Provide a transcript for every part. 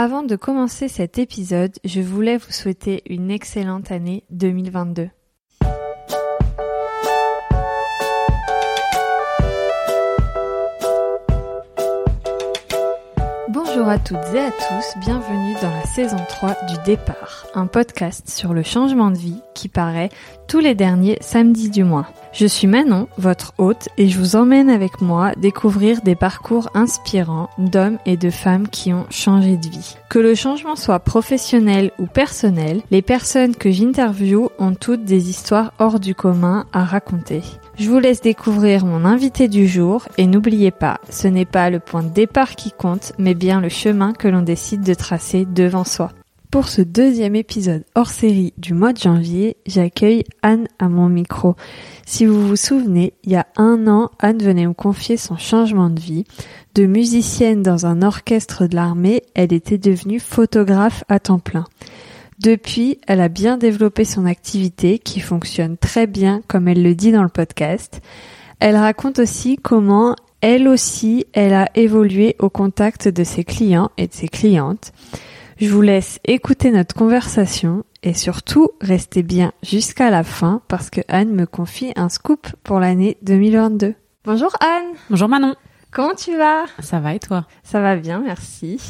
Avant de commencer cet épisode, je voulais vous souhaiter une excellente année 2022. Bonjour à toutes et à tous, bienvenue dans la saison 3 du Départ, un podcast sur le changement de vie qui paraît tous les derniers samedis du mois. Je suis Manon, votre hôte, et je vous emmène avec moi découvrir des parcours inspirants d'hommes et de femmes qui ont changé de vie. Que le changement soit professionnel ou personnel, les personnes que j'interviewe ont toutes des histoires hors du commun à raconter. Je vous laisse découvrir mon invité du jour et n'oubliez pas, ce n'est pas le point de départ qui compte, mais bien le chemin que l'on décide de tracer devant soi. Pour ce deuxième épisode hors série du mois de janvier, j'accueille Anne à mon micro. Si vous vous souvenez, il y a un an, Anne venait me confier son changement de vie. De musicienne dans un orchestre de l'armée, elle était devenue photographe à temps plein. Depuis, elle a bien développé son activité qui fonctionne très bien comme elle le dit dans le podcast. Elle raconte aussi comment elle aussi, elle a évolué au contact de ses clients et de ses clientes. Je vous laisse écouter notre conversation et surtout restez bien jusqu'à la fin parce que Anne me confie un scoop pour l'année 2022. Bonjour Anne. Bonjour Manon. Comment tu vas? Ça va et toi? Ça va bien, merci.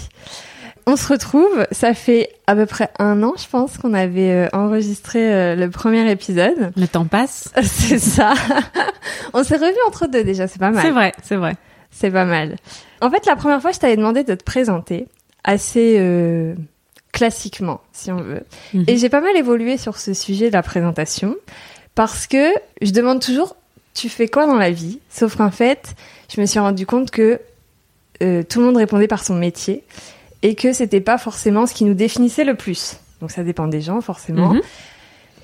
On se retrouve, ça fait à peu près un an, je pense, qu'on avait euh, enregistré euh, le premier épisode. Le temps passe. C'est ça. On s'est revus entre deux déjà, c'est pas mal. C'est vrai, c'est vrai. C'est pas mal. En fait, la première fois, je t'avais demandé de te présenter assez euh, classiquement, si on veut. Mhm. Et j'ai pas mal évolué sur ce sujet de la présentation parce que je demande toujours, tu fais quoi dans la vie? Sauf qu'en fait, je me suis rendu compte que euh, tout le monde répondait par son métier et que c'était pas forcément ce qui nous définissait le plus. Donc ça dépend des gens forcément. Mhm.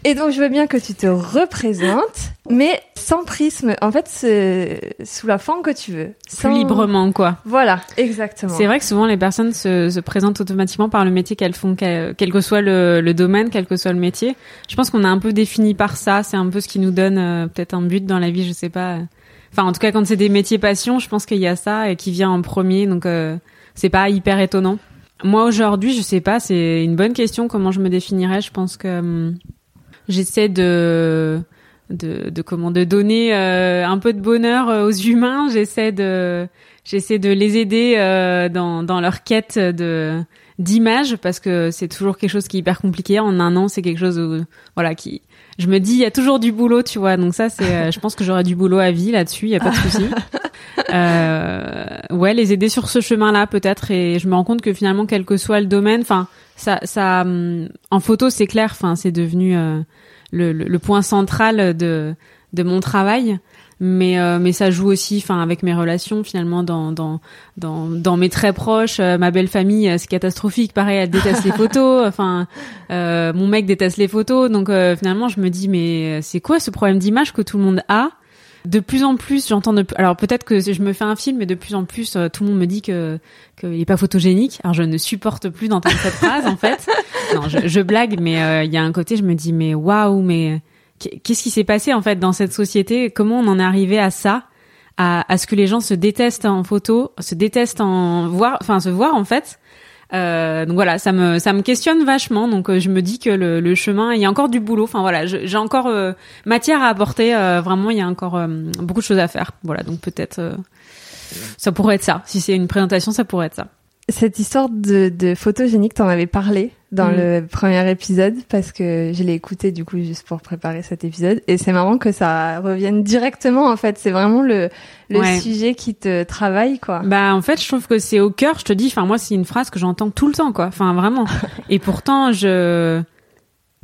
Et donc je veux bien que tu te représentes, mais sans prisme. En fait, c'est sous la forme que tu veux. Plus Sans- librement, quoi. Voilà, exactement. C'est vrai que souvent les personnes se, se présentent automatiquement par le métier qu'elles font, quel, quel que soit le, le domaine, quel que soit le métier. Je pense qu'on a un peu défini par ça. C'est un peu ce qui nous donne euh, peut-être un but dans la vie, je sais pas. Enfin, en tout cas, quand c'est des métiers passion, je pense qu'il y a ça et qui vient en premier. Donc, euh, c'est pas hyper étonnant. Moi, aujourd'hui, je sais pas. C'est une bonne question. Comment je me définirais Je pense que hum, j'essaie de de, comment de donner euh, un peu de bonheur euh, aux humains j'essaie de j'essaie de les aider euh, dans dans leur quête de d'image parce que c'est toujours quelque chose qui est hyper compliqué en un an c'est quelque chose voilà qui je me dis il y a toujours du boulot tu vois. Donc ça c'est euh, je pense que j'aurai du boulot à vie là-dessus il y a pas de souci. Euh, ouais les aider sur ce chemin là peut-être. Et je me rends compte que finalement quel que soit le domaine enfin ça ça hum, en photo c'est clair. Enfin c'est devenu euh, le, le, le point central de de mon travail mais euh, mais ça joue aussi enfin avec mes relations finalement dans dans dans dans mes très proches. Euh, ma belle famille euh, c'est catastrophique. Pareil elle déteste les photos. Enfin euh, mon mec déteste les photos. Donc euh, finalement je me dis mais c'est quoi ce problème d'image que tout le monde a? De plus en plus j'entends de alors peut-être que je me fais un film mais de plus en plus euh, tout le monde me dit que qu'il est pas photogénique. Alors je ne supporte plus d'entendre cette phrase en fait. Non je, je blague mais euh, il y a un côté je me dis mais waouh mais qu'est-ce qui s'est passé en fait dans cette société? Comment on en est arrivé à ça? À, à ce que les gens se détestent en photo, se détestent en voir, enfin se voir en fait. Euh, donc voilà, ça me ça me questionne vachement. Donc euh, je me dis que le, le chemin, il y a encore du boulot. Enfin voilà, j'ai encore euh, matière à apporter. euh, vraiment, il y a encore euh, beaucoup de choses à faire. Voilà, donc peut-être ça pourrait être ça. Si c'est une présentation, ça pourrait être ça. Cette histoire de, de photogénique, t'en avais parlé dans Mm. le premier épisode parce que je l'ai écouté du coup juste pour préparer cet épisode et c'est marrant que ça revienne directement en fait. C'est vraiment le, le Ouais. sujet qui te travaille quoi. Bah en fait, je trouve que c'est au cœur. Je te dis, enfin moi, c'est une phrase que j'entends tout le temps, quoi. Enfin vraiment. Et pourtant, je,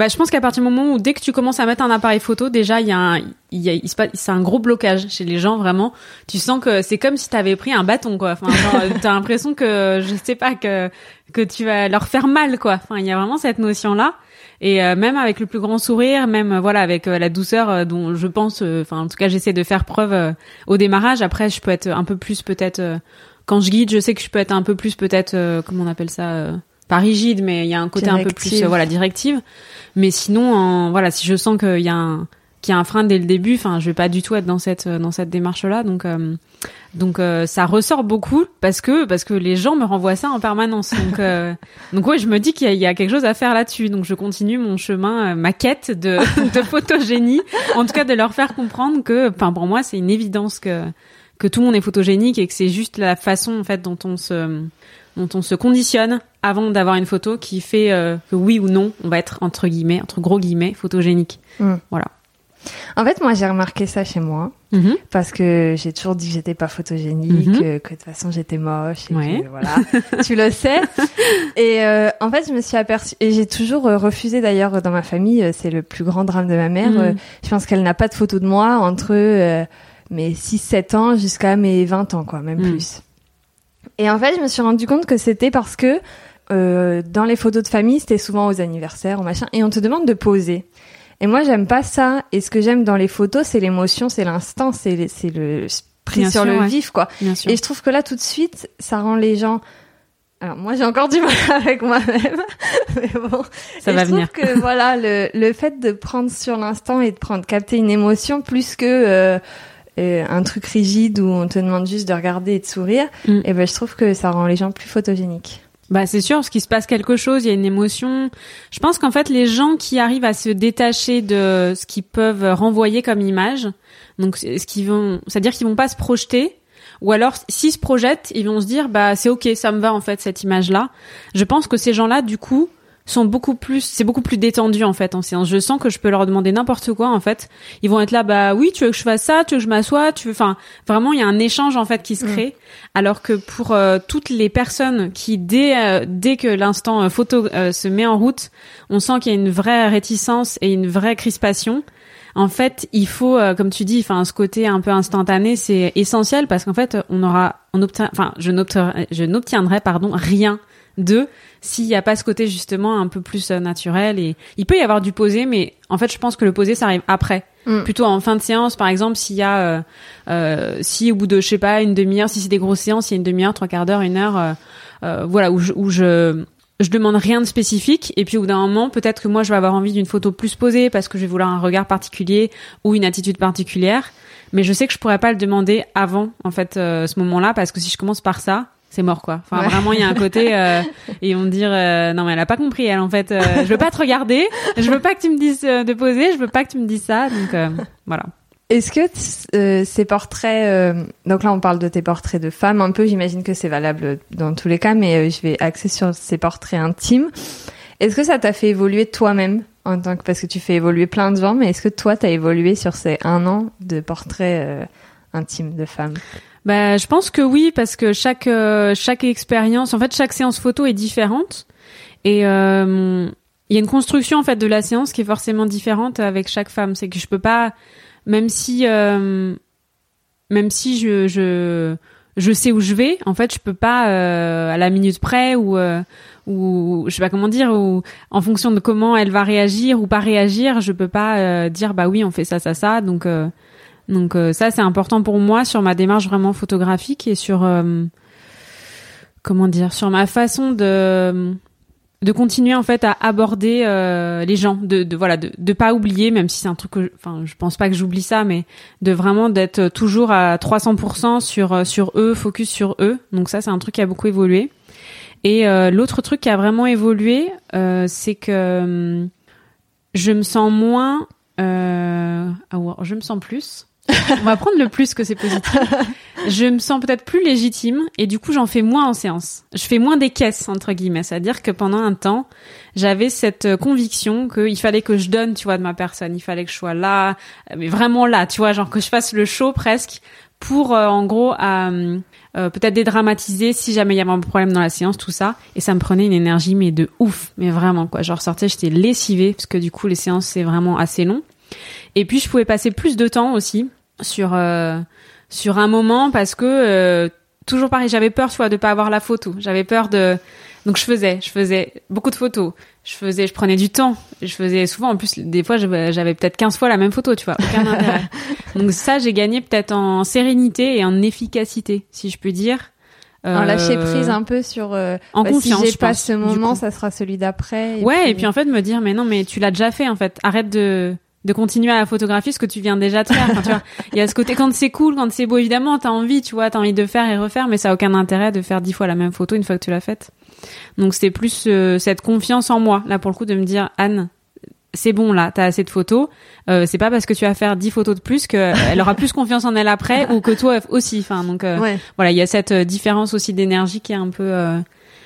bah je pense qu'à partir du moment où dès que tu commences à mettre un appareil photo, déjà il y a un, il y a, il se passe, c'est un gros blocage chez les gens vraiment. Tu sens que c'est comme si t'avais pris un bâton, quoi. Enfin, genre, t'as l'impression que je sais pas que que tu vas leur faire mal, quoi. Enfin, il y a vraiment cette notion là. Et euh, même avec le plus grand sourire, même euh, voilà avec euh, la douceur euh, dont je pense, euh, enfin en tout cas j'essaie de faire preuve euh, au démarrage. Après, je peux être un peu plus peut-être euh, quand je guide, je sais que je peux être un peu plus peut-être euh, comment on appelle ça, euh, pas rigide, mais il y a un côté un peu plus euh, voilà directive. Mais sinon, en, voilà, si je sens qu'il y a un qui est un frein dès le début. Enfin, je vais pas du tout être dans cette dans cette démarche là. Donc euh, donc euh, ça ressort beaucoup parce que parce que les gens me renvoient ça en permanence. Donc euh, donc ouais, je me dis qu'il y, a quelque chose à faire là-dessus. Donc je continue mon chemin, ma quête de de photogénie. En tout cas, de leur faire comprendre que, enfin pour moi, c'est une évidence que que tout le monde est photogénique et que c'est juste la façon en fait dont on se dont on se conditionne avant d'avoir une photo qui fait que oui ou non on va être entre guillemets entre gros guillemets photogénique. Mm. Voilà. En fait, moi, j'ai remarqué ça chez moi. Mhm. Parce que j'ai toujours dit que j'étais pas photogénique, mhm. que, de toute façon j'étais moche, et que, voilà, tu le sais. Et euh, en fait, je me suis aperçue, et j'ai toujours euh, refusé d'ailleurs dans ma famille, euh, c'est le plus grand drame de ma mère. Mhm. je pense qu'elle n'a pas de photo de moi entre mes 6-7 ans jusqu'à mes 20 ans, quoi, même plus. Et en fait, je me suis rendu compte que c'était parce que dans les photos de famille, c'était souvent aux anniversaires, au machin, et on te demande de poser. Et moi, j'aime pas ça. Et ce que j'aime dans les photos, c'est l'émotion, c'est l'instant, c'est c'est le pris sur le vif, quoi. Et je trouve que là, tout de suite, ça rend les gens. Alors moi, j'ai encore du mal avec moi-même, mais bon. Ça va je venir. trouve que voilà, le le fait de prendre sur l'instant et de prendre capter une émotion plus que euh, euh, un truc rigide où on te demande juste de regarder et de sourire, mm. et eh ben je trouve que ça rend les gens plus photogéniques. Bah c'est sûr, parce qu'il se passe quelque chose, il y a une émotion. Je pense qu'en fait les gens qui arrivent à se détacher de ce qu'ils peuvent renvoyer comme image, donc ce qu'ils vont, c'est-à-dire qu'ils vont pas se projeter, ou alors s'ils se projettent, ils vont se dire bah c'est ok, ça me va en fait cette image-là. Je pense que ces gens-là du coup sont beaucoup plus, c'est beaucoup plus détendu en fait en séance. Je sens que je peux leur demander n'importe quoi en fait. Ils vont être là, bah oui, tu veux que je fasse ça, tu veux que je m'assoie, tu veux, enfin vraiment il y a un échange en fait qui se mm. crée. Alors que pour euh, toutes les personnes qui dès euh, dès que l'instant euh, photo se met en route, on sent qu'il y a une vraie réticence et une vraie crispation. En fait, il faut, comme tu dis, enfin, ce côté un peu instantané, c'est essentiel parce qu'en fait, on aura, on obtient, enfin, je n'obtiendrai, pardon, rien de s'il n'y a pas ce côté justement un peu plus euh, naturel et il peut y avoir du posé mais en fait je pense que le posé ça arrive après mm. plutôt en fin de séance par exemple s'il y a euh, euh, si au bout de je sais pas une demi-heure si c'est des grosses séances il y a une demi-heure trois quarts d'heure une heure voilà où je, où je je demande rien de spécifique et puis au bout d'un moment peut-être que moi je vais avoir envie d'une photo plus posée parce que je vais vouloir un regard particulier ou une attitude particulière mais je sais que je pourrais pas le demander avant en fait ce moment-là parce que si je commence par ça c'est mort quoi. Enfin vraiment il y a un côté euh, et on dire euh, non mais elle a pas compris elle en fait euh, je veux pas te regarder, je veux pas que tu me dises euh, de poser, je veux pas que tu me dises ça donc voilà. Est-ce que ces portraits donc là on parle de tes portraits de femmes un peu j'imagine que c'est valable dans tous les cas mais je vais axer sur ces portraits intimes. Est-ce que ça t'a fait évoluer toi-même en tant que parce que tu fais évoluer plein de gens mais est-ce que toi t'as évolué sur ces un an de portraits intimes de femmes? Bah, je pense que oui, parce que chaque euh, chaque expérience, en fait, chaque séance photo est différente et euh, il y a une construction en fait de la séance qui est forcément différente avec chaque femme. C'est que je peux pas, même si euh, même si je, je je sais où je vais, en fait, je peux pas à la minute près ou ou je sais pas comment dire ou en fonction de comment elle va réagir ou pas réagir, je peux pas dire bah oui on fait ça ça ça donc donc euh, ça c'est important pour moi sur ma démarche vraiment photographique et sur euh, comment dire sur ma façon de de continuer en fait à aborder euh, les gens. De, de voilà de, de pas oublier même si c'est un truc que enfin je pense pas que j'oublie ça mais de vraiment d'être toujours à 300% sur sur eux focus sur eux. Donc ça c'est un truc qui a beaucoup évolué. Et l'autre truc qui a vraiment évolué c'est que je me sens moins euh, ah, je me sens plus on va prendre le plus que c'est positif. Je me sens peut-être plus légitime et du coup j'en fais moins en séance. Je fais moins des caisses entre guillemets, c'est-à-dire que pendant un temps j'avais cette euh, conviction qu'il fallait que je donne, tu vois, de ma personne. Il fallait que je sois là, mais vraiment là, tu vois, genre que je fasse le show presque pour euh, en gros euh, peut-être dédramatiser si jamais il y avait un problème dans la séance, tout ça. Et ça me prenait une énergie mais de ouf, mais vraiment quoi. Je ressortais, j'étais lessivée parce que du coup les séances c'est vraiment assez long. Et puis je pouvais passer plus de temps aussi sur euh, sur un moment parce que euh, toujours pareil, j'avais peur, vois, de pas avoir la photo. J'avais peur de donc je faisais, je faisais beaucoup de photos. Je faisais, je prenais du temps. Je faisais souvent, en plus, des fois, j'avais peut-être 15 fois la même photo, tu vois, aucun intérêt. Donc ça, j'ai gagné peut-être en sérénité et en efficacité, si je peux dire. Euh, en lâcher prise un peu sur euh, en bah, confiance, si j'ai pas ce moment ça sera celui d'après ouais et puis en fait me dire mais non mais tu l'as déjà fait en fait arrête de de continuer à photographier ce que tu viens déjà de faire. Enfin, tu vois, il y a ce côté quand c'est cool, quand c'est beau, évidemment, t'as envie, tu vois, t'as envie de faire et refaire, mais ça a aucun intérêt de faire dix fois la même photo une fois que tu l'as faite. Donc c'était plus euh, cette confiance en moi, là pour le coup, de me dire Anne, c'est bon là, t'as assez de photos. Euh, c'est pas parce que tu vas faire dix photos de plus qu'elle aura plus confiance en elle après ou que toi aussi. Enfin donc euh, voilà, il y a cette euh, différence aussi d'énergie qui est un peu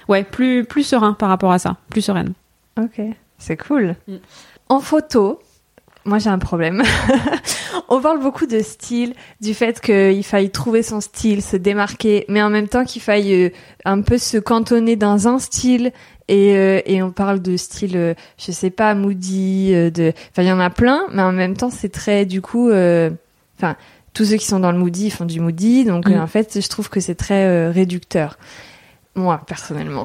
ouais plus plus serein par rapport à ça, plus sereine. Ok, c'est cool. Mm. En photo, moi j'ai un problème. on parle beaucoup de style, du fait qu'il faille trouver son style, se démarquer, mais en même temps qu'il faille euh, un peu se cantonner dans un style. Et, euh, et on parle de style, euh, je sais pas, moody, de, enfin il y en a plein, mais en même temps c'est très, du coup, enfin tous ceux qui sont dans le moody font du moody, donc mm. en fait je trouve que c'est très réducteur moi personnellement.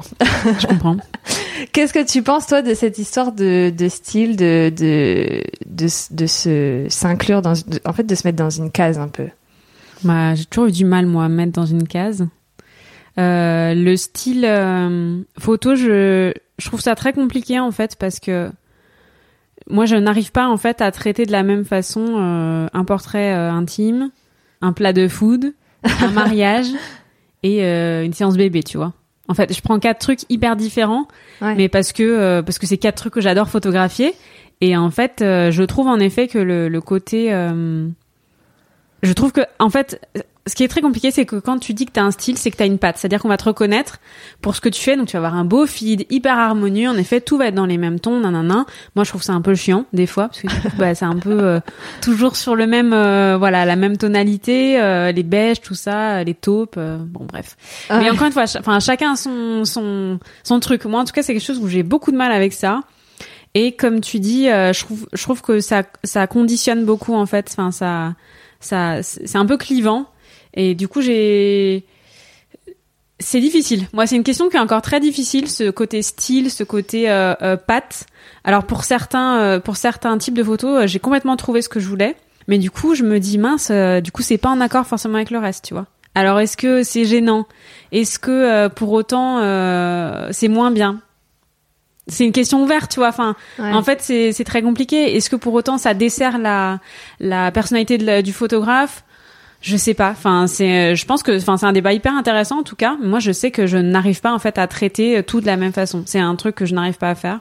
Je comprends. Qu'est-ce que tu penses toi de cette histoire de, de style, de de de, de se s'inclure dans, en fait, de se mettre dans une case un peu? Bah, j'ai toujours eu du mal moi à me mettre dans une case. Euh, le style euh, photo, je je trouve ça très compliqué en fait parce que moi je n'arrive pas en fait à traiter de la même façon euh, un portrait intime, un plat de food, un mariage et une séance bébé, tu vois. En fait, je prends quatre trucs hyper différents, mais parce que euh, parce que c'est quatre trucs que j'adore photographier. Et en fait, euh, je trouve en effet que le, le côté, euh, je trouve que en fait, ce qui est très compliqué, c'est que quand tu dis que tu as un style, c'est que tu as une patte. C'est-à-dire qu'on va te reconnaître pour ce que tu fais. Donc, tu vas avoir un beau feed, hyper harmonieux. En effet, tout va être dans les mêmes tons, nanana. Moi, je trouve ça un peu chiant, des fois, parce que bah, c'est un peu euh, toujours sur le même, euh, voilà, la même tonalité, euh, les beiges, tout ça, les taupes. bon, bref. Mais encore une fois, enfin, chacun a son, son, son truc. Moi, en tout cas, c'est quelque chose où j'ai beaucoup de mal avec ça. Et comme tu dis, je trouve, je trouve que ça, ça conditionne beaucoup, en fait. Enfin, ça, ça, c'est un peu clivant. Et du coup, j'ai c'est difficile. Moi, c'est une question qui est encore très difficile, ce côté style, ce côté euh, euh patte. Alors pour certains, euh, pour certains types de photos, euh, j'ai complètement trouvé ce que je voulais, mais du coup, je me dis mince, du coup, c'est pas en accord forcément avec le reste, tu vois. Alors est-ce que c'est gênant? Est-ce que pour autant c'est moins bien? C'est une question ouverte, tu vois. Enfin, en fait, c'est très compliqué. Est-ce que pour autant ça dessert la la personnalité du photographe? Je sais pas. Enfin, c'est, je pense que, enfin, c'est un débat hyper intéressant en tout cas. Moi, je sais que je n'arrive pas en fait à traiter tout de la même façon. C'est un truc que je n'arrive pas à faire.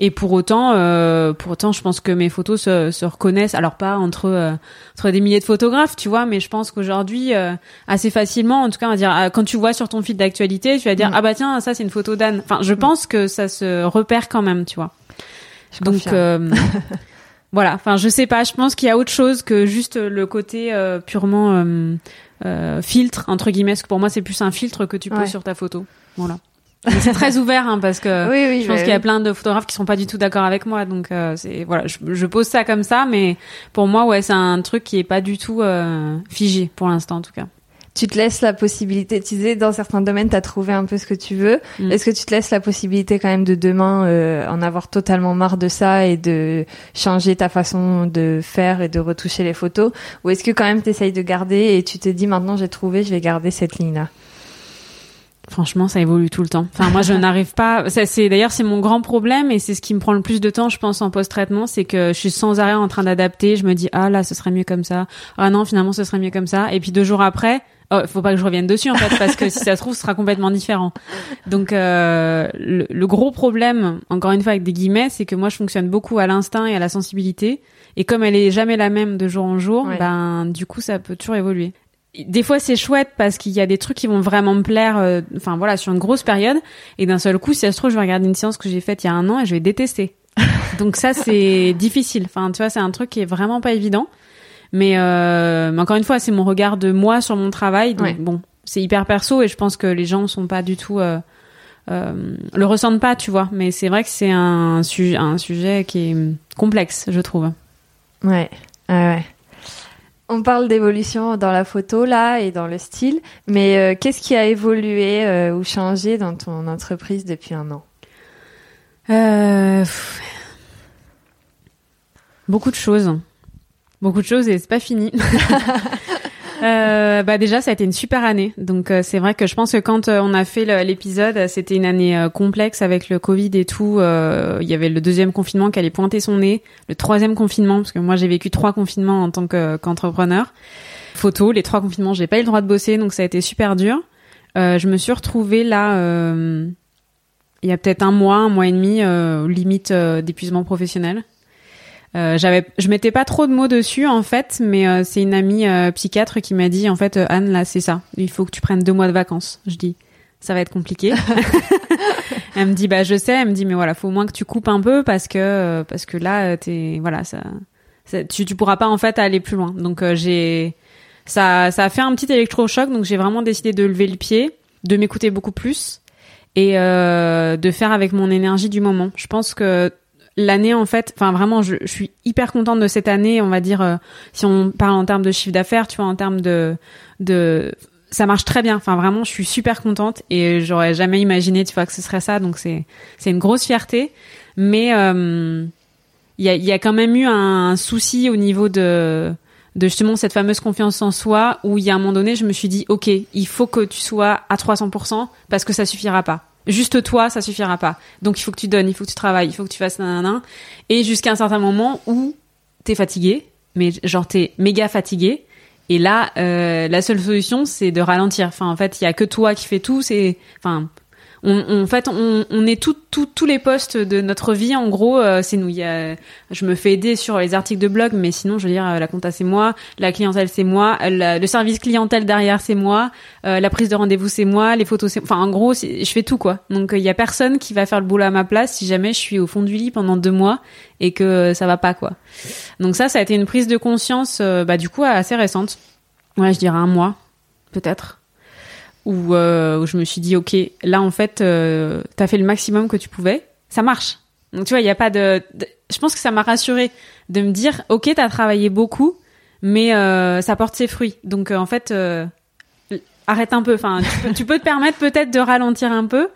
Et pour autant, euh, pour autant, je pense que mes photos se, se reconnaissent. Alors pas entre euh, entre des milliers de photographes, tu vois, mais je pense qu'aujourd'hui, euh, assez facilement, en tout cas, on va dire, euh, quand tu vois sur ton fil d'actualité, tu vas dire, mm. ah bah tiens, ça c'est une photo d'Anne. Enfin, je mm. pense que ça se repère quand même, tu vois. Donc voilà, enfin je sais pas, je pense qu'il y a autre chose que juste le côté euh, purement euh, euh, filtre entre guillemets. Parce que pour moi c'est plus un filtre que tu poses sur ta photo. Voilà. C'est très ouvert hein, parce que je pense qu'il y a plein de photographes qui sont pas du tout d'accord avec moi. Donc c'est voilà, je, je, pose ça comme ça, mais pour moi ouais c'est un truc qui est pas du tout figé pour l'instant en tout cas tu te laisses la possibilité, tu disais dans certains domaines, tu as trouvé un peu ce que tu veux. Mm. Est-ce que tu te laisses la possibilité quand même de demain euh, en avoir totalement marre de ça et de changer ta façon de faire et de retoucher les photos? Ou est-ce que quand même tu essayes de garder et tu te dis maintenant j'ai trouvé, je vais garder cette ligne-là? Franchement, ça évolue tout le temps. Enfin, moi, je n'arrive pas. Ça, c'est d'ailleurs c'est mon grand problème et c'est ce qui me prend le plus de temps, je pense, en post-traitement, c'est que je suis sans arrêt en train d'adapter. Je me dis ah là, ce serait mieux comme ça. Ah non, finalement, ce serait mieux comme ça. Et puis deux jours après, Oh, faut pas que je revienne dessus en fait parce que si ça se trouve ce sera complètement différent. Donc euh, le, gros problème, encore une fois avec des guillemets, c'est que moi je fonctionne beaucoup à l'instinct et à la sensibilité et comme elle est jamais la même de jour en jour, ben du coup ça peut toujours évoluer. Des fois c'est chouette parce qu'il y a des trucs qui vont vraiment me plaire, euh, enfin voilà sur une grosse période et d'un seul coup si ça se trouve je vais regarder une séance que j'ai faite il y a un an et je vais détester. Donc ça c'est difficile. Enfin tu vois c'est un truc qui est vraiment pas évident. Euh, mais, encore une fois, c'est mon regard de moi sur mon travail. Donc bon, c'est hyper perso et je pense que les gens sont pas du tout euh, euh, le ressentent pas, tu vois. Mais c'est vrai que c'est un, sujet un sujet qui est complexe, je trouve. Ouais, ouais. On parle d'évolution dans la photo là et dans le style, mais qu'est-ce qui a évolué ou changé dans ton entreprise depuis un an? Beaucoup de choses. Beaucoup de choses et c'est pas fini. euh, Bah déjà, ça a été une super année. Donc euh, c'est vrai que je pense que quand euh, on a fait l'épisode, c'était une année complexe avec le Covid et tout. Il y avait le deuxième confinement qui allait pointer son nez, le troisième confinement parce que moi j'ai vécu trois confinements en tant qu'entrepreneur. Photo, les trois confinements, j'ai pas eu le droit de bosser, donc ça a été super dur. je me suis retrouvée là il y a peut-être un mois, un mois et demi, limite d'épuisement professionnel. Euh, j'avais, je mettais pas trop de mots dessus en fait, mais euh, c'est une amie euh, psychiatre qui m'a dit en fait Anne là c'est ça, il faut que tu prennes deux mois de vacances. Je dis ça va être compliqué. elle me dit bah je sais, elle me dit mais voilà faut au moins que tu coupes un peu parce que parce que là t'es voilà ça, tu tu pourras pas en fait aller plus loin. Donc j'ai ça ça a fait un petit électrochoc donc j'ai vraiment décidé de lever le pied, de m'écouter beaucoup plus et de faire avec mon énergie du moment. Je pense que l'année en fait, enfin vraiment, je, suis hyper contente de cette année. On va dire, euh, si on parle en termes de chiffre d'affaires, tu vois, en termes de de ça marche très bien. Enfin, vraiment, je suis super contente et j'aurais jamais imaginé, tu vois, que ce serait ça. Donc c'est c'est une grosse fierté, mais euh, il y a y a quand même eu un, souci au niveau de de justement cette fameuse confiance en soi où il y a un moment donné, je me suis dit, ok, il faut que tu sois à 300% parce que ça suffira pas. Juste toi, ça suffira pas. Donc il faut que tu donnes, il faut que tu travailles, il faut que tu fasses nanana. Et jusqu'à un certain moment où t'es fatigué, mais genre t'es méga fatigué. Et là, euh, la seule solution, c'est de ralentir. Enfin, en fait, il y a que toi qui fais tout. C'est, enfin, on, en fait, on, on est tout, tous les postes de notre vie. En gros, euh, c'est nous. Il y a, je me fais aider sur les articles de blog, mais sinon, je veux dire, euh, la compta c'est moi, la clientèle c'est moi, le service clientèle derrière c'est moi, euh, la prise de rendez-vous c'est moi, les photos c'est, enfin, en gros, je fais tout quoi. Donc, il y a personne qui va faire le boulot à ma place si jamais je suis au fond du lit pendant deux mois et que ça va pas quoi. Donc ça, ça a été une prise de conscience, bah du coup, assez récente. Ouais, je dirais un mois, peut-être euh, où, je me suis dit, ok, là en fait, euh, t'as fait le maximum que tu pouvais, ça marche. Donc tu vois, il n'y a pas de, Je pense que ça m'a rassuré de me dire, ok, t'as travaillé beaucoup, mais euh, ça porte ses fruits. Donc en fait, arrête un peu. Enfin, tu peux, te permettre peut-être de ralentir un peu.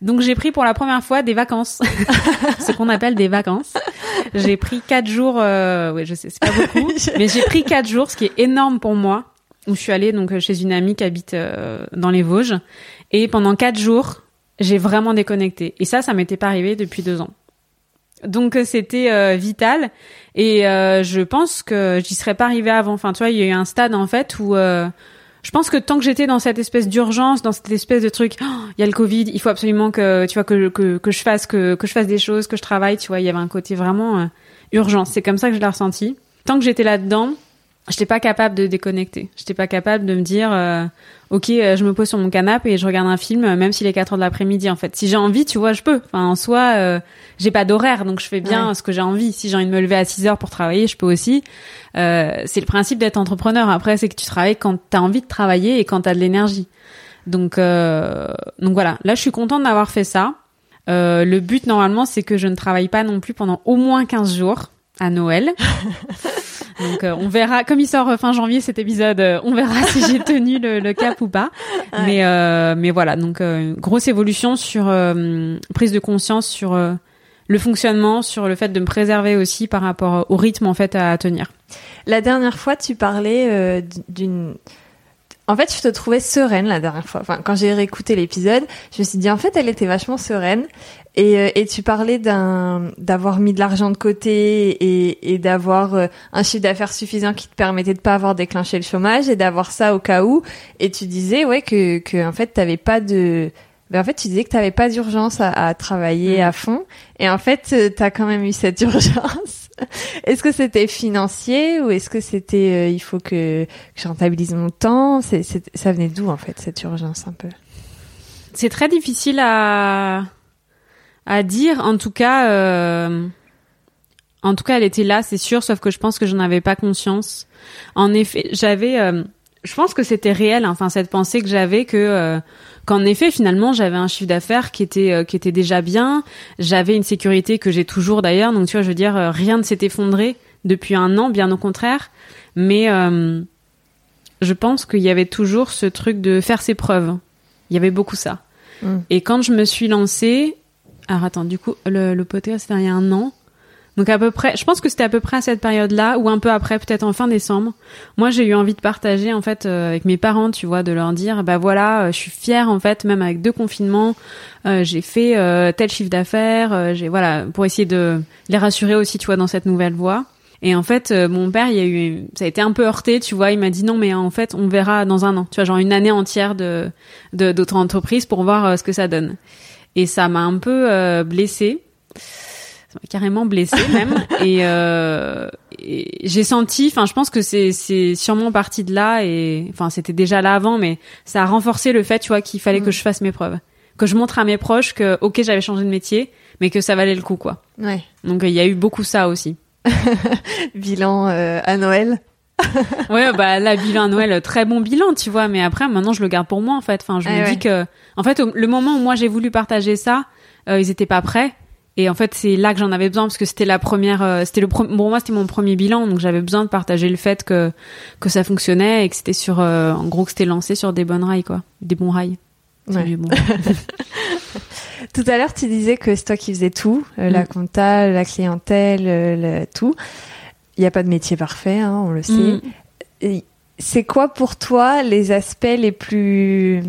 Donc j'ai pris pour la première fois des vacances, ce qu'on appelle des vacances. J'ai pris quatre jours, oui je sais, c'est pas beaucoup, mais j'ai pris quatre jours, ce qui est énorme pour moi où je suis allée donc chez une amie qui habite euh, dans les Vosges. Et pendant quatre jours j'ai vraiment déconnecté et ça ça m'était pas arrivé depuis deux ans. Donc euh, c'était euh, vital. Et je pense que j'y serais pas arrivée avant. Enfin tu vois il y a eu un stade en fait où je pense que tant que j'étais dans cette espèce d'urgence, dans cette espèce de truc, oh, il y a le Covid, il faut absolument que tu vois que que, que je fasse que que je fasse des choses, que je travaille, tu vois, il y avait un côté vraiment urgent. C'est comme ça que je l'ai ressenti. Tant que j'étais là-dedans, j'étais pas capable de déconnecter. J'étais pas capable de me dire, euh, ok, euh, je me pose sur mon canapé et je regarde un film, euh, même s'il est 4 heures de l'après-midi. En fait, si j'ai envie, tu vois, je peux. Enfin, en soi, j'ai pas d'horaire, donc je fais bien ce que j'ai envie. Si j'ai envie de me lever à 6 heures pour travailler, je peux aussi. c'est le principe d'être entrepreneur. Après, c'est que tu travailles quand t'as envie de travailler et quand t'as de l'énergie. Donc, donc voilà. Là, je suis contente d'avoir fait ça. le but normalement, c'est que je ne travaille pas non plus pendant au moins 15 jours à Noël. Donc euh, on verra, comme il sort euh, fin janvier cet épisode, euh, on verra si j'ai tenu le, cap ou pas. Mais mais voilà, donc grosse évolution sur prise de conscience sur le fonctionnement, sur le fait de me préserver aussi par rapport au rythme en fait à tenir. La dernière fois, tu parlais d'une en fait, je te trouvais sereine la dernière fois. Enfin, quand j'ai réécouté l'épisode, je me suis dit en fait, elle était vachement sereine. Et, euh, et tu parlais d'un d'avoir mis de l'argent de côté et, et d'avoir euh, un chiffre d'affaires suffisant qui te permettait de pas avoir déclenché le chômage et d'avoir ça au cas où. Et tu disais ouais que que en fait t'avais pas de ben en fait, tu disais que tu n'avais pas d'urgence à, à, travailler mm. à fond. Et en fait, euh, tu as quand même eu cette urgence. est-ce que c'était financier ou est-ce que c'était il faut que, que, je rentabilise mon temps? C'est, Ça venait d'où, en fait, cette urgence un peu? C'est très difficile à à dire. En tout cas, euh, en tout cas, elle était là, c'est sûr. Sauf que je pense que j'en avais pas conscience. En effet, j'avais, euh, je pense que c'était réel. Enfin, cette pensée que j'avais que euh, qu'en effet, finalement, j'avais un chiffre d'affaires qui était qui était déjà bien. J'avais une sécurité que j'ai toujours d'ailleurs. Donc, tu vois, je veux dire, rien ne s'est effondré depuis un an, bien au contraire. Mais je pense qu'il y avait toujours ce truc de faire ses preuves. Il y avait beaucoup ça. Mmh. Et quand je me suis lancée, alors attends, du coup, le, le podcast c'était il y a un an. Donc à peu près, je pense que c'était à peu près à cette période-là ou un peu après, peut-être en fin décembre. Moi, j'ai eu envie de partager en fait euh, avec mes parents, tu vois, de leur dire, bah voilà, euh, je suis fière en fait, même avec deux confinements, euh, j'ai fait tel chiffre d'affaires, j'ai voilà, pour essayer de les rassurer aussi, tu vois, dans cette nouvelle voie. Et en fait, mon père, il y a eu, ça a été un peu heurté, tu vois. Il m'a dit non, mais en fait, on verra dans un an. Tu vois, genre une année entière de d'autres entreprises pour voir ce que ça donne. Et ça m'a un peu blessée ça m'a carrément blessée même. Euh, et, j'ai senti enfin je pense que c'est c'est sûrement parti de là et enfin c'était déjà là avant mais ça a renforcé le fait tu vois qu'il fallait que mm. je fasse mes preuves. Que je montre à mes proches que ok j'avais changé de métier mais que ça valait le coup quoi. Ouais. Donc il y a eu beaucoup ça aussi. Bilan euh, à Noël. Ouais bah là bilan à Noël très bon bilan tu vois mais après maintenant je le garde pour moi en fait. Enfin je me dis que en fait le moment où moi j'ai voulu partager ça euh, ils étaient pas prêts et en fait, c'est là que j'en avais besoin parce que c'était la première, euh, c'était le pour moi c'était mon premier bilan, donc j'avais besoin de partager le fait que que ça fonctionnait et que c'était sur, euh, en gros, que c'était lancé sur des bonnes rails, quoi, des bons rails. Bon. tout à l'heure, tu disais que c'est toi qui faisais tout, euh, la mm. compta, la clientèle, tout. Il n'y a pas de métier parfait, hein, on le sait. Mm. C'est quoi pour toi les aspects les plus,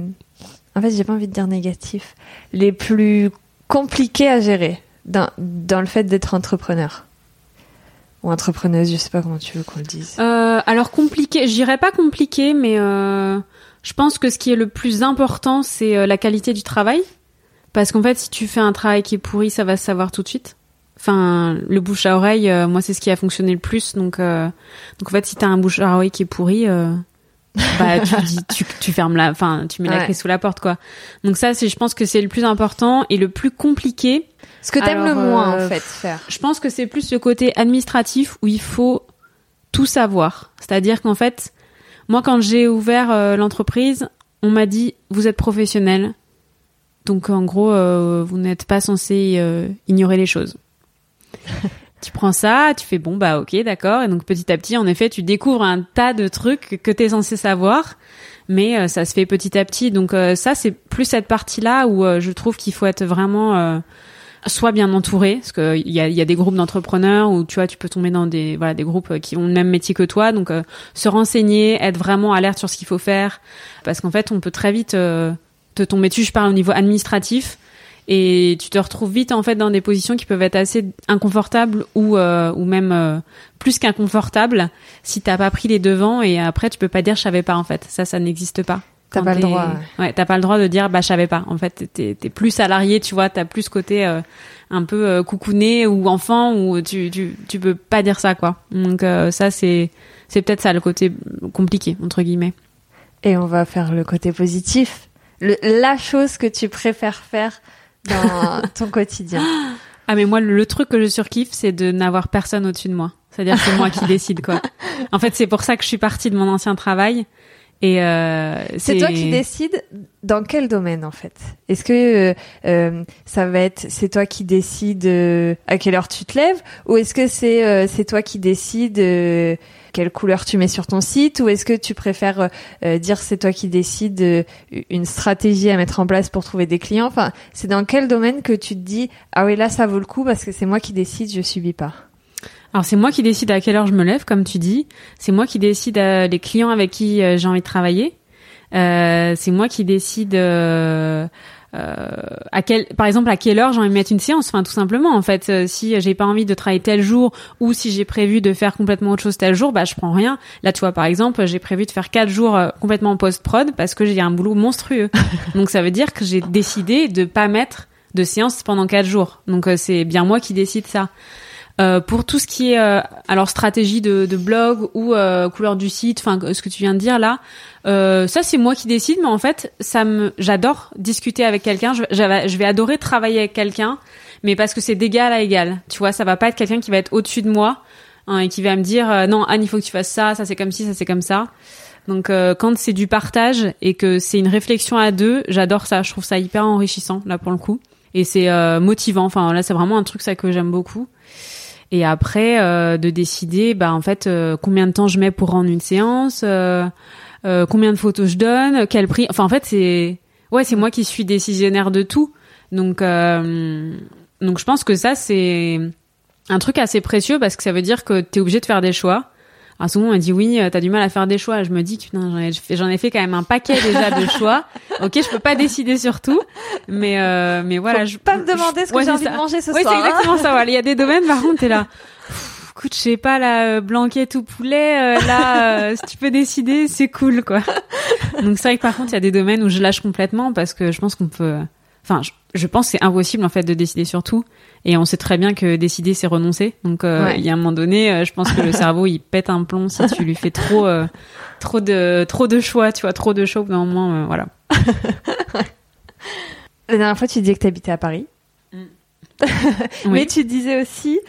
en fait, j'ai pas envie de dire négatifs, les plus compliqués à gérer? Dans, dans le fait d'être entrepreneur ou entrepreneuse, je sais pas comment tu veux qu'on le dise. Euh, alors compliqué, je dirais pas compliqué, mais euh, je pense que ce qui est le plus important, c'est euh, la qualité du travail, parce qu'en fait, si tu fais un travail qui est pourri, ça va se savoir tout de suite. Enfin, le bouche à oreille, euh, moi, c'est ce qui a fonctionné le plus. Donc, euh, donc en fait, si t'as un bouche à oreille qui est pourri, bah tu dis tu, tu fermes la enfin tu mets la clé sous la porte quoi donc ça c'est je pense que c'est le plus important et le plus compliqué ce que t'aimes le moins en fait faire. je pense que c'est plus le côté administratif où il faut tout savoir. C'est-à-dire qu'en fait moi quand j'ai ouvert euh, l'entreprise on m'a dit vous êtes professionnel. Donc en gros euh, vous n'êtes pas censé euh, ignorer les choses. Tu prends ça, tu fais bon bah ok d'accord. Et donc petit à petit en effet tu découvres un tas de trucs que tu es censé savoir. Mais euh, ça se fait petit à petit. Donc euh, ça c'est plus cette partie là où euh, je trouve qu'il faut être vraiment soit bien entouré parce que il y a, y a des groupes d'entrepreneurs où tu vois tu peux tomber dans des voilà des groupes qui ont le même métier que toi. Donc se renseigner être vraiment alerte sur ce qu'il faut faire. Parce qu'en fait on peut très vite te tomber dessus je parle au niveau administratif. Et tu te retrouves vite en fait dans des positions qui peuvent être assez inconfortables ou euh, ou même euh, plus qu'inconfortables si t'as pas pris les devants. Et après tu peux pas dire je savais pas en fait. Ça ça n'existe pas t'as pas le droit ouais t'as pas le droit de dire bah je savais pas en fait t'es es plus salarié tu vois t'as plus côté euh, un peu coucouné ou enfant ou tu tu tu peux pas dire ça quoi donc ça c'est c'est peut-être ça le côté compliqué entre guillemets et on va faire le côté positif le, la chose que tu préfères faire dans ton quotidien Ah mais moi le, truc que je surkiffe c'est de n'avoir personne au-dessus de moi. C'est-à-dire que c'est moi qui décide quoi. En fait c'est pour ça que je suis partie de mon ancien travail. Et euh, c'est toi qui décides dans quel domaine en fait Est-ce que euh, euh ça va être c'est toi qui décides euh, à quelle heure tu te lèves ou est-ce que c'est euh, c'est toi qui décides quelle couleur tu mets sur ton site ou est-ce que tu préfères euh, dire c'est toi qui décides euh, une stratégie à mettre en place pour trouver des clients? Enfin, c'est dans quel domaine que tu te dis ah oui là ça vaut le coup parce que c'est moi qui décide, je subis pas? Alors c'est moi qui décide à quelle heure je me lève, comme tu dis. C'est moi qui décide euh, les clients avec qui j'ai envie de travailler. c'est moi qui décide euh, à quel, par exemple, à quelle heure j'ai envie de mettre une séance. Enfin, tout simplement, en fait, euh, si j'ai pas envie de travailler tel jour ou si j'ai prévu de faire complètement autre chose tel jour, bah je prends rien. Là, tu vois, par exemple, j'ai prévu de faire quatre jours euh, complètement post-prod parce que j'ai un boulot monstrueux. Donc ça veut dire que j'ai décidé de pas mettre de séance pendant quatre jours. Donc c'est bien moi qui décide ça. Euh, pour tout ce qui est euh, alors stratégie de, de blog ou euh, couleur du site, enfin ce que tu viens de dire là, ça c'est moi qui décide, mais en fait ça me j'adore discuter avec quelqu'un. Je, je vais adorer travailler avec quelqu'un, mais parce que c'est d'égal à égal. Tu vois, ça va pas être quelqu'un qui va être au-dessus de moi hein, et qui va me dire non Anne il faut que tu fasses ça, ça c'est comme ci, ça c'est comme ça. Donc quand c'est du partage et que c'est une réflexion à deux, j'adore ça. Je trouve ça hyper enrichissant là pour le coup et c'est motivant. Enfin là c'est vraiment un truc ça que j'aime beaucoup et après euh, de décider bah en fait euh, combien de temps je mets pour rendre une séance euh, combien de photos je donne quel prix enfin en fait c'est ouais c'est moi qui suis décisionnaire de tout donc donc je pense que ça c'est un truc assez précieux parce que ça veut dire que t'es obligé de faire des choix. Alors souvent on me dit oui, euh, t'as du mal à faire des choix. Je me dis putain, j'en ai, fait- j'en ai fait quand même un paquet déjà de choix. Ok, je peux pas décider sur tout, mais euh, mais voilà, Faut je pas me demander ce que Ouais, j'ai c'est envie ça. de manger ce Ouais, c'est soir. hein. exactement ça. Voilà. Il y a des domaines par contre t'es là. Écoute, je sais pas là, euh, blanquette ou poulet, euh, là, euh, si tu peux décider, c'est cool quoi. Donc c'est vrai que par contre il y a des domaines où je lâche complètement parce que je pense qu'on peut. Enfin, je, je pense que c'est impossible en fait de décider sur tout. Et on sait très bien que décider c'est renoncer. Donc euh, Ouais. il y a un moment donné, euh, je pense que le cerveau il pète un plomb si tu lui fais trop, euh, trop de, trop de choix, tu vois, trop de choix. D'un moment, voilà. La dernière fois, tu disais que tu habitais à Paris. Oui. Mais tu disais aussi,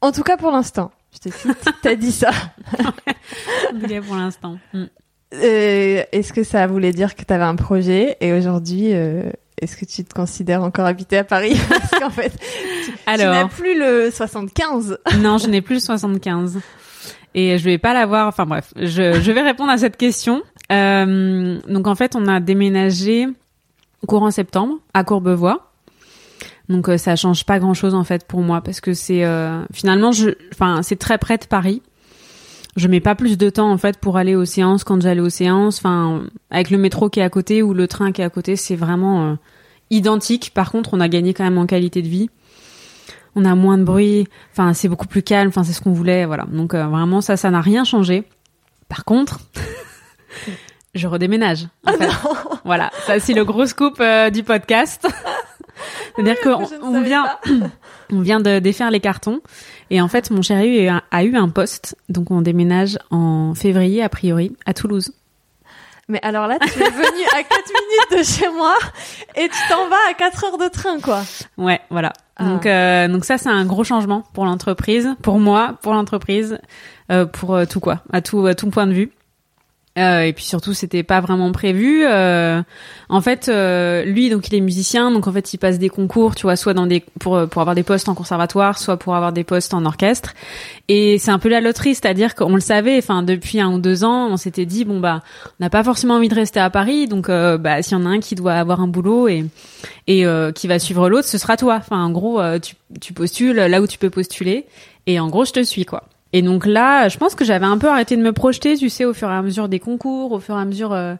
en tout cas pour l'instant, je te cite, t'as dit ça. Oublié pour l'instant. Mm. Est-ce que ça voulait dire que tu avais un projet et aujourd'hui, est-ce que tu te considères encore habiter à Paris Parce qu'en fait, tu, tu n'as Alors, plus le 75. non, je n'ai plus le 75. Et je vais pas l'avoir. Enfin bref, je, je vais répondre à cette question. Euh, donc en fait, on a déménagé courant septembre à Courbevoie. Donc euh, ça change pas grand chose en fait pour moi parce que c'est euh, finalement je enfin c'est très près de Paris. Je mets pas plus de temps en fait pour aller aux séances quand j'allais aux séances. Enfin avec le métro qui est à côté ou le train qui est à côté, c'est vraiment euh, identique. Par contre, on a gagné quand même en qualité de vie. On a moins de bruit. Enfin c'est beaucoup plus calme. Enfin c'est ce qu'on voulait. Voilà. Donc euh, vraiment ça ça n'a rien changé. Par contre, je redéménage. En fait. Voilà, ça c'est le gros scoop euh, du podcast. C'est-à-dire qu'on vient, on vient de défaire les cartons et en fait mon chéri a, a eu un poste, donc on déménage en février a priori à Toulouse. Mais alors là, tu es venu à 4 minutes de chez moi et tu t'en vas à 4 heures de train, quoi. Ouais, voilà. Ah. Donc euh, donc ça c'est un gros changement pour l'entreprise, pour moi, pour l'entreprise, euh, pour euh, tout quoi, à tout à tout point de vue. Euh, et puis surtout, c'était pas vraiment prévu. Euh, en fait, euh, lui, donc il est musicien, donc en fait, il passe des concours, tu vois, soit dans des pour euh, pour avoir des postes en conservatoire, soit pour avoir des postes en orchestre. Et c'est un peu la loterie, c'est-à-dire qu'on le savait. Enfin, depuis un ou deux ans, on s'était dit bon bah, on n'a pas forcément envie de rester à Paris, donc euh, bah s'il y en a un qui doit avoir un boulot et et euh, qui va suivre l'autre, ce sera toi. Enfin, en gros, tu tu postules là où tu peux postuler, et en gros, je te suis quoi. Et donc là, je pense que j'avais un peu arrêté de me projeter, tu sais, au fur et à mesure des concours, au fur et à mesure, euh,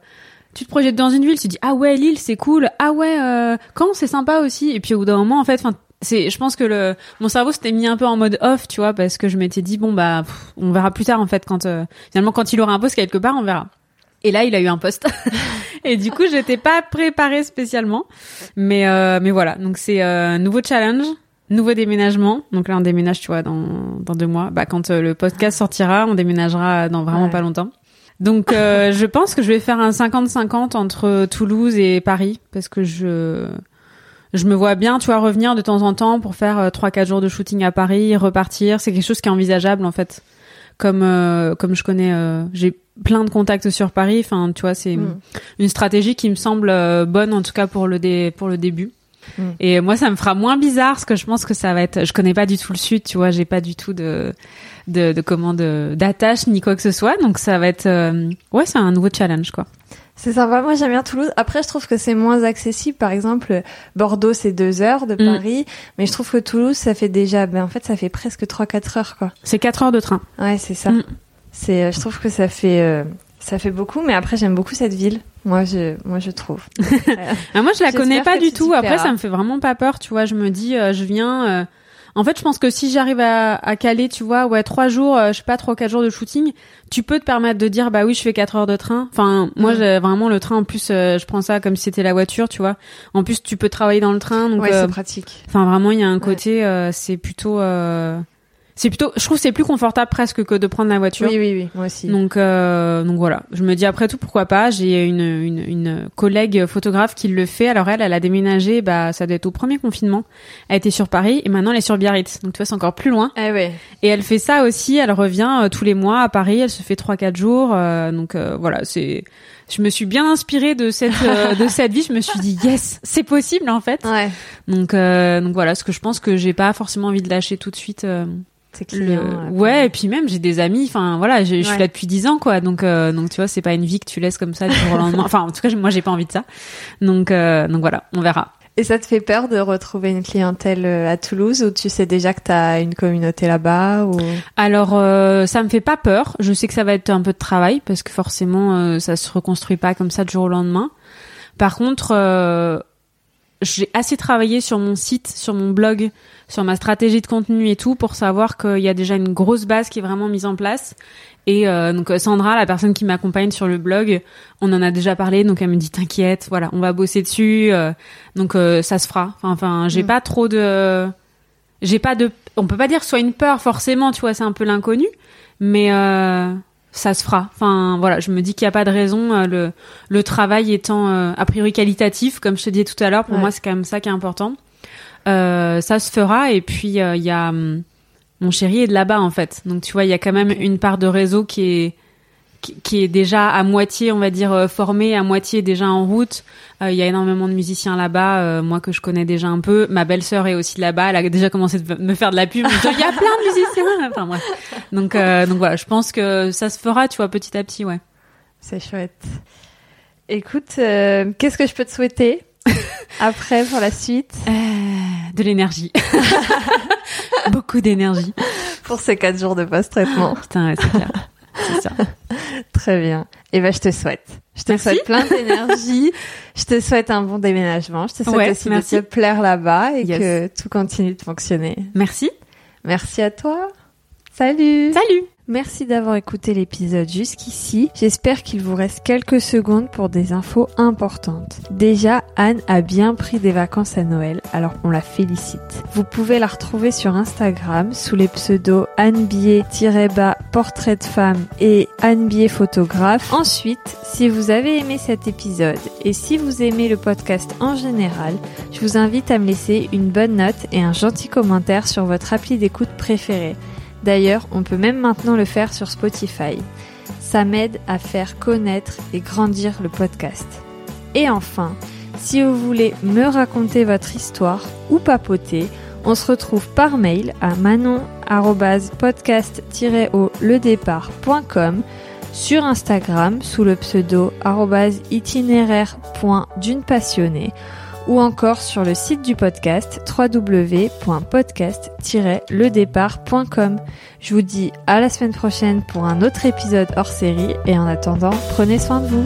tu te projettes dans une ville, tu te dis ah ouais Lille c'est cool, ah ouais euh, Caen c'est sympa aussi. Et puis au bout d'un moment, en fait, enfin c'est, je pense que le mon cerveau s'était mis un peu en mode off, tu vois, parce que je m'étais dit bon bah on verra plus tard en fait quand euh, finalement quand il aura un poste quelque part, on verra. Et là, il a eu un poste. et du coup, j'étais pas préparée spécialement. Mais euh, mais voilà, donc c'est euh, nouveau challenge, nouveau déménagement. Donc là, on déménage, tu vois, dans dans deux mois. Bah quand euh, le podcast sortira, on déménagera dans vraiment Ouais. pas longtemps. Donc euh, je pense que je vais faire un 50-50 entre Toulouse et Paris parce que je je me vois bien, tu vois, revenir de temps en temps pour faire euh, trois quatre jours de shooting à Paris, repartir. C'est quelque chose qui est envisageable en fait. Comme euh, comme je connais, euh, j'ai plein de contacts sur Paris. Enfin, tu vois, c'est Mm. une stratégie qui me semble bonne en tout cas pour le dé pour le début. Mm. Et moi, ça me fera moins bizarre parce que je pense que ça va être. Je connais pas du tout le sud, tu vois. J'ai pas du tout de de, de comment d'attache ni quoi que ce soit. Donc ça va être. euh, ouais, c'est un nouveau challenge quoi. C'est sympa. Moi, j'aime bien Toulouse. Après, je trouve que c'est moins accessible. Par exemple, Bordeaux, c'est deux heures de Mm. Paris. Mais je trouve que Toulouse, ça fait déjà, ben, en fait, ça fait presque 3-4 heures, quoi. C'est 4 heures de train. Ouais, c'est ça. Mm. C'est, euh, je trouve que ça fait, euh, ça fait beaucoup. Mais après, j'aime beaucoup cette ville. Moi, je, moi, je trouve. Ah, moi, je la connais pas du tout. Après, ça me fait vraiment pas peur, tu vois. Je me dis, euh, je viens. euh, En fait, je pense que si j'arrive à, à caler, tu vois, ouais, trois jours, euh, je sais pas, trois quatre jours de shooting, tu peux te permettre de dire, bah oui, je fais quatre heures de train. Enfin, moi, Mm. j'ai vraiment le train. En plus, euh, je prends ça comme si c'était la voiture, tu vois. En plus, tu peux travailler dans le train, donc. ouais, euh, c'est pratique. Enfin, vraiment, il y a un Ouais. côté, euh, c'est plutôt, euh, c'est plutôt, je trouve, c'est plus confortable presque que de prendre la voiture. Oui, oui, oui. Moi aussi. Donc, euh, donc voilà. Je me dis après tout pourquoi pas? J'ai une, une, une collègue photographe qui le fait. Alors elle, elle a déménagé. Bah, ça doit être au premier confinement. Elle était sur Paris et maintenant elle est sur Biarritz. Donc tu vois, c'est encore plus loin. Eh ouais. Et elle fait ça aussi. Elle revient euh, tous les mois à Paris. Elle se fait trois quatre jours. euh, donc euh, voilà, c'est. Je me suis bien inspirée de cette euh, de cette vie. Je me suis dit yes, c'est possible en fait. Ouais. Donc euh, donc voilà, ce que je pense que j'ai pas forcément envie de lâcher tout de suite. Euh, C'est le- là, ouais et puis même j'ai des amis enfin voilà je je suis là depuis 10 ans quoi donc euh, donc tu vois c'est pas une vie que tu laisses comme ça du jour au lendemain. Enfin en tout cas moi j'ai pas envie de ça. Donc euh, donc voilà on verra. Et ça te fait peur de retrouver une clientèle à Toulouse ou tu sais déjà que tu as une communauté là-bas ou... Alors, euh, ça me fait pas peur. Je sais que ça va être un peu de travail parce que forcément, euh, ça se reconstruit pas comme ça du jour au lendemain. Par contre, euh, j'ai assez travaillé sur mon site, sur mon blog, sur ma stratégie de contenu et tout pour savoir qu'il y a déjà une grosse base qui est vraiment mise en place. Et euh, donc Sandra, la personne qui m'accompagne sur le blog, on en a déjà parlé, donc elle me dit t'inquiète, voilà, on va bosser dessus, euh, donc euh, ça se fera. Enfin, enfin j'ai Mm. pas trop de, j'ai pas de, on peut pas dire soit une peur forcément, tu vois, c'est un peu l'inconnu, mais ça se fera. Enfin voilà, je me dis qu'il y a pas de raison. le le travail étant a priori qualitatif, comme je te disais tout à l'heure, pour Ouais. moi c'est quand même ça qui est important. Euh, ça se fera et puis euh, il y a hum, mon chéri est de là-bas en fait. Donc tu vois, il y a quand même une part de réseau qui est qui, est déjà à moitié, on va dire, euh, formé, à moitié déjà en route. Euh, Il y a énormément de musiciens là-bas, euh, moi que je connais déjà un peu. Ma belle-sœur est aussi là-bas, elle a déjà commencé de me faire de la pub. Il y a plein de musiciens. Enfin bref. Donc euh, donc voilà, je pense que ça se fera, tu vois, petit à petit, ouais. C'est chouette. Écoute, euh, qu'est-ce que je peux te souhaiter après pour la suite? Euh, de l'énergie. Beaucoup d'énergie. pour ces quatre jours de post-traitement Putain, ouais, c'est clair. C'est ça. Très bien. Et ben je te souhaite. Je te Merci. souhaite plein d'énergie. je te souhaite un bon déménagement. Je te souhaite Ouais, aussi merci. de te plaire là-bas et Yes. que tout continue de fonctionner. Merci. Merci à toi. Salut. Salut. Merci d'avoir écouté l'épisode jusqu'ici. J'espère qu'il vous reste quelques secondes pour des infos importantes. Déjà, Anne a bien pris des vacances à Noël, alors on la félicite. Vous pouvez la retrouver sur Instagram sous les pseudos Anne Billet-bas portrait de femme et Anne Billet photographe. Ensuite, si vous avez aimé cet épisode et si vous aimez le podcast en général, je vous invite à me laisser une bonne note et un gentil commentaire sur votre appli d'écoute préférée. D'ailleurs, on peut même maintenant le faire sur Spotify. Ça m'aide à faire connaître et grandir le podcast. Et enfin, si vous voulez me raconter votre histoire ou papoter, on se retrouve par mail à manon-podcast-ledépart.com sur Instagram sous le pseudo itinéraire.d'une passionnée ou encore sur le site du podcast www.podcast-ledépart.com. Je vous dis à la semaine prochaine pour un autre épisode hors série et en attendant, prenez soin de vous.